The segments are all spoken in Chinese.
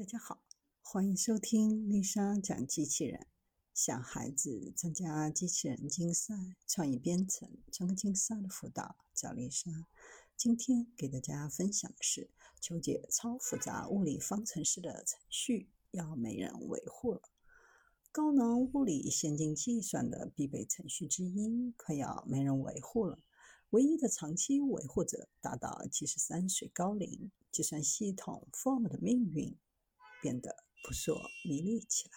大家好，欢迎收听丽莎讲机器人。想孩子参加机器人竞赛、创意编程、创客竞赛的辅导，找丽莎。今天给大家分享的是求解超复杂物理方程式的程序，要没人维护了。高能物理先进计算的必备程序之一，快要没人维护了。唯一的长期维护者达到七十三岁高龄，计算系统 Form 的命运。变得扑朔迷离起来。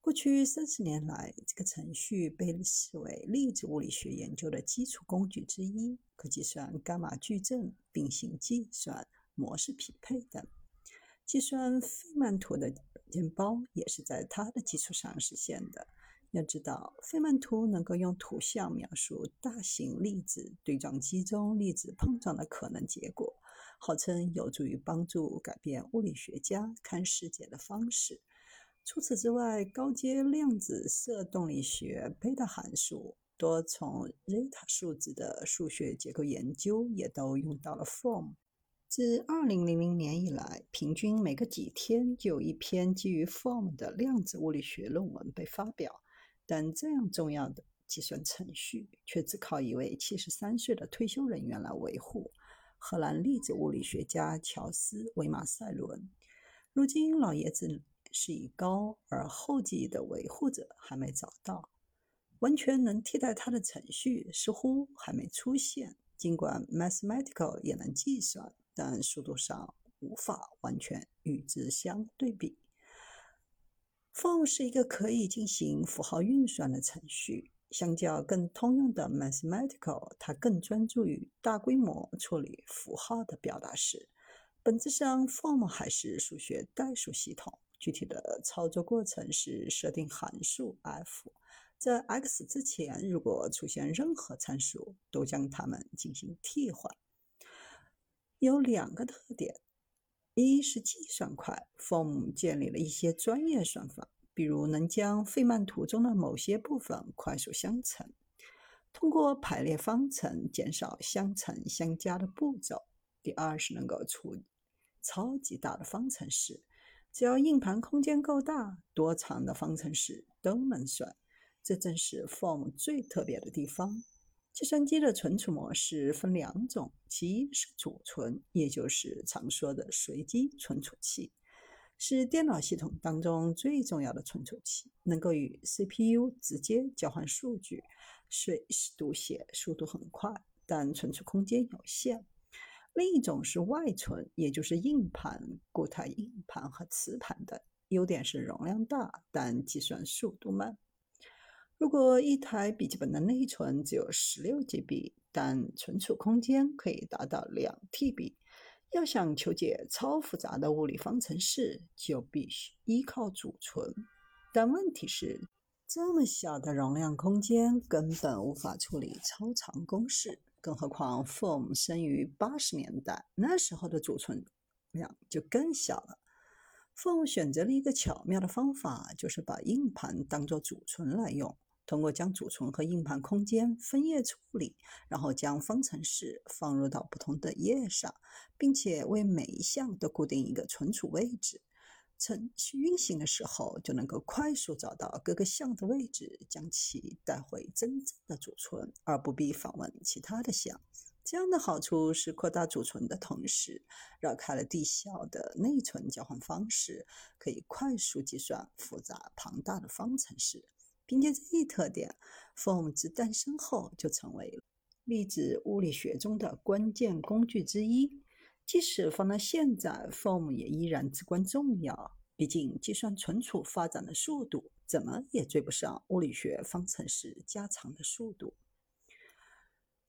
过去三十年来，这个程序被视为粒子物理学研究的基础工具之一，可计算伽马矩阵、并行计算、模式匹配等。计算费曼图的软件包也是在它的基础上实现的。要知道，费曼图能够用图像描述大型粒子对撞机中粒子碰撞的可能结果。号称有助于帮助改变物理学家看世界的方式。除此之外，高阶量子色动力学贝塔函数、多重 zeta 数值的数学结构研究也都用到了 Form。自2000年以来，平均每隔几天就有一篇基于 Form 的量子物理学论文被发表。但这样重要的计算程序，却只靠一位73岁的退休人员来维护。荷兰粒子物理学家乔斯·维马塞伦，如今老爷子是以高而后继的维护者还没找到，完全能替代他的程序似乎还没出现。尽管 Mathematical 也能计算，但速度上无法完全与之相对比。Form 是一个可以进行符号运算的程序。相较更通用的 Mathematical，它更专注于大规模处理符号的表达式。本质上，Form 还是数学代数系统。具体的操作过程是设定函数 f，在 x 之前，如果出现任何参数，都将它们进行替换。有两个特点：一是计算快，Form 建立了一些专业算法。比如能将费曼图中的某些部分快速相乘，通过排列方程减少相乘相加的步骤。第二是能够处理超级大的方程式，只要硬盘空间够大，多长的方程式都能算。这正是 Form 最特别的地方。计算机的存储模式分两种，其一是主存，也就是常说的随机存储器。是电脑系统当中最重要的存储器，能够与 CPU 直接交换数据，随时读写，速度很快，但存储空间有限。另一种是外存，也就是硬盘、固态硬盘和磁盘等，优点是容量大，但计算速度慢。如果一台笔记本的内存只有 16GB，但存储空间可以达到 2TB。要想求解超复杂的物理方程式，就必须依靠储存。但问题是，这么小的容量空间根本无法处理超长公式，更何况 Form 生于八十年代，那时候的储存量就更小了。Form 选择了一个巧妙的方法，就是把硬盘当做储存来用。通过将储存和硬盘空间分页处理，然后将方程式放入到不同的页上，并且为每一项都固定一个存储位置。程序运行的时候就能够快速找到各个项的位置，将其带回真正的储存，而不必访问其他的项。这样的好处是扩大储存的同时，绕开了地效的内存交换方式，可以快速计算复杂庞大的方程式。凭借这一特点，Form 自诞生后就成为粒子物理学中的关键工具之一。即使放到现在，Form 也依然至关重要。毕竟，计算存储发展的速度怎么也追不上物理学方程式加长的速度。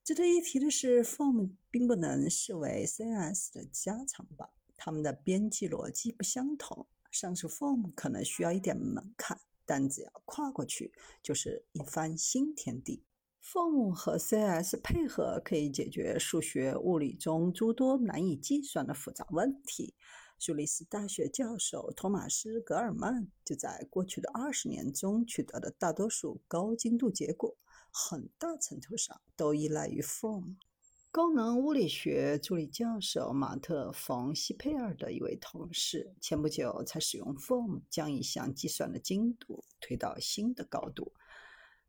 值得一提的是，Form 并不能视为 CS 的加长版，它们的编辑逻辑不相同。上述 Form 可能需要一点门槛。但只要跨过去，就是一番新天地。Form 和 CS 配合可以解决数学物理中诸多难以计算的复杂问题。苏黎世大学教授托马斯·格尔曼就在过去的二十年中取得的大多数高精度结果，很大程度上都依赖于 Form。高能物理学助理教授马特·冯·西佩尔的一位同事，前不久才使用 FORM 将一项计算的精度推到新的高度。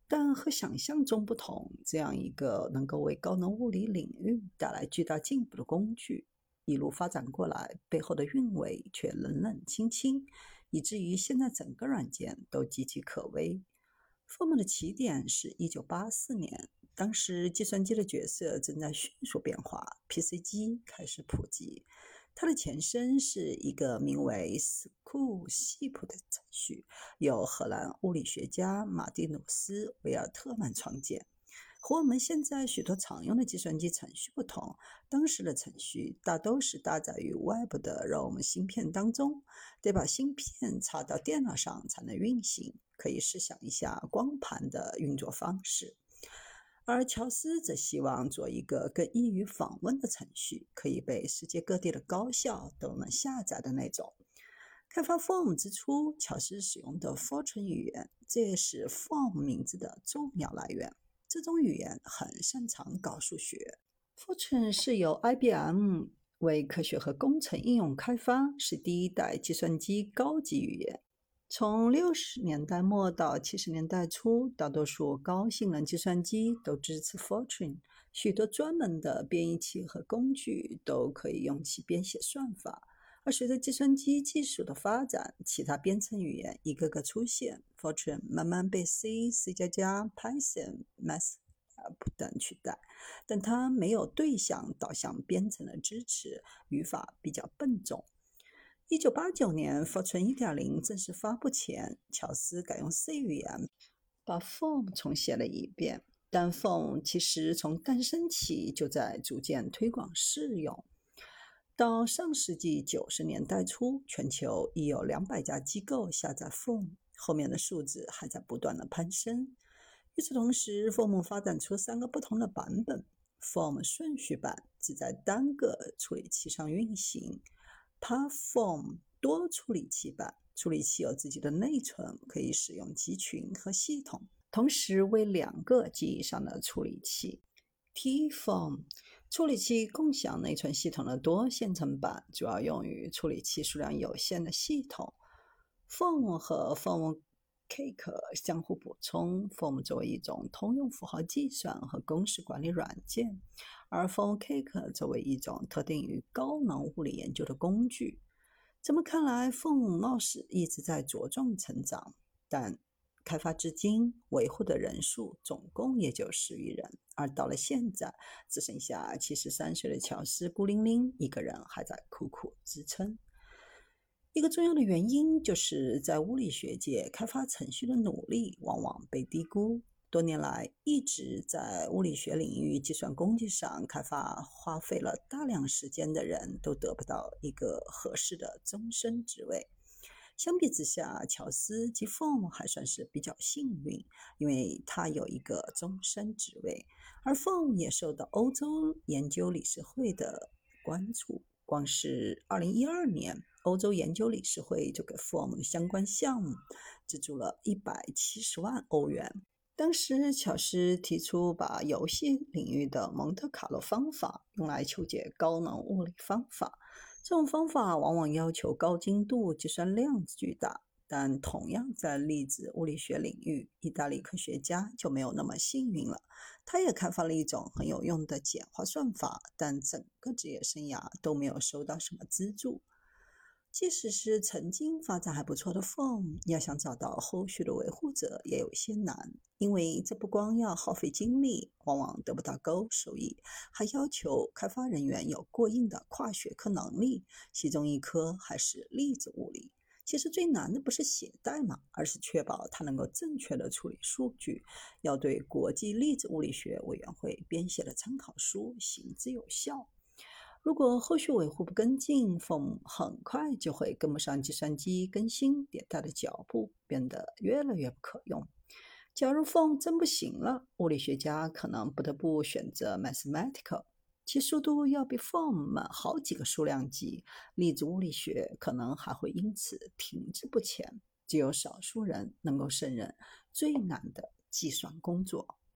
但和想象中不同，这样一个能够为高能物理领域带来巨大进步的工具，一路发展过来，背后的韵味却冷冷清清，以至于现在整个软件都岌岌可危。FORM 的起点是一九八四年。当时，计算机的角色正在迅速变化，PC 机开始普及。它的前身是一个名为 SQL-SIP 的程序，由荷兰物理学家马蒂努斯·维尔特曼创建。和我们现在许多常用的计算机程序不同，当时的程序大都是搭载于 Web 的 ROM 芯片当中，得把芯片插到电脑上才能运行。可以试想一下光盘的运作方式。而乔斯则希望做一个更易于访问的程序，可以被世界各地的高校都能下载的那种。开发 Form 之初，乔斯使用的 Fortran 语言，这也是 Form 名字的重要来源。这种语言很擅长搞数学。Fortran 是由 IBM 为科学和工程应用开发，是第一代计算机高级语言。从六十年代末到七十年代初，大多数高性能计算机都支持 Fortran，许多专门的编译器和工具都可以用其编写算法。而随着计算机技术的发展，其他编程语言一个个出现，Fortran 慢慢被 C、C 加加、Python、MATLAB 等取代，但它没有对象导向编程的支持，语法比较笨重。一九八九年，Fortran 一点零正式发布前，乔斯改用 C 语言把 Form 重写了一遍。但 Form 其实从诞生起就在逐渐推广适用。到上世纪九十年代初，全球已有两百家机构下载 Form，后面的数字还在不断的攀升。与此同时，Form 发展出三个不同的版本：Form 顺序版只在单个处理器上运行。Perform 多处理器版，处理器有自己的内存，可以使用集群和系统，同时为两个及以上的处理器。Tform 处理器共享内存系统的多线程版，主要用于处理器数量有限的系统。Form 和 Form Cake 相互补充，Form 作为一种通用符号计算和公式管理软件。而 FormCake 作为一种特定于高能物理研究的工具，这么看来，Form 貌似一直在茁壮成长。但开发至今，维护的人数总共也就十余人，而到了现在，只剩下七十三岁的乔斯孤零零一个人还在苦苦支撑。一个重要的原因，就是在物理学界开发程序的努力往往被低估。多年来，一直在物理学领域计算工具上开发花费了大量时间的人，都得不到一个合适的终身职位。相比之下，乔斯及 Form 还算是比较幸运，因为他有一个终身职位，而 Form 也受到欧洲研究理事会的关注。光是2012年，欧洲研究理事会就给 Form 相关项目资助了一百七十万欧元。当时，乔斯提出把游戏领域的蒙特卡洛方法用来求解高能物理方法。这种方法往往要求高精度，计算量巨大。但同样在粒子物理学领域，意大利科学家就没有那么幸运了。他也开发了一种很有用的简化算法，但整个职业生涯都没有收到什么资助。即使是曾经发展还不错的 Form，要想找到后续的维护者也有些难，因为这不光要耗费精力，往往得不到高收益，还要求开发人员有过硬的跨学科能力，其中一科还是粒子物理。其实最难的不是写代码，而是确保它能够正确的处理数据，要对国际粒子物理学委员会编写的参考书行之有效。如果后续维护不跟进，Form 很快就会跟不上计算机更新迭代的脚步，变得越来越不可用。假如 Form 真不行了，物理学家可能不得不选择 Mathematical，其速度要比 Form 慢好几个数量级，粒子物理学可能还会因此停滞不前。只有少数人能够胜任最难的计算工作。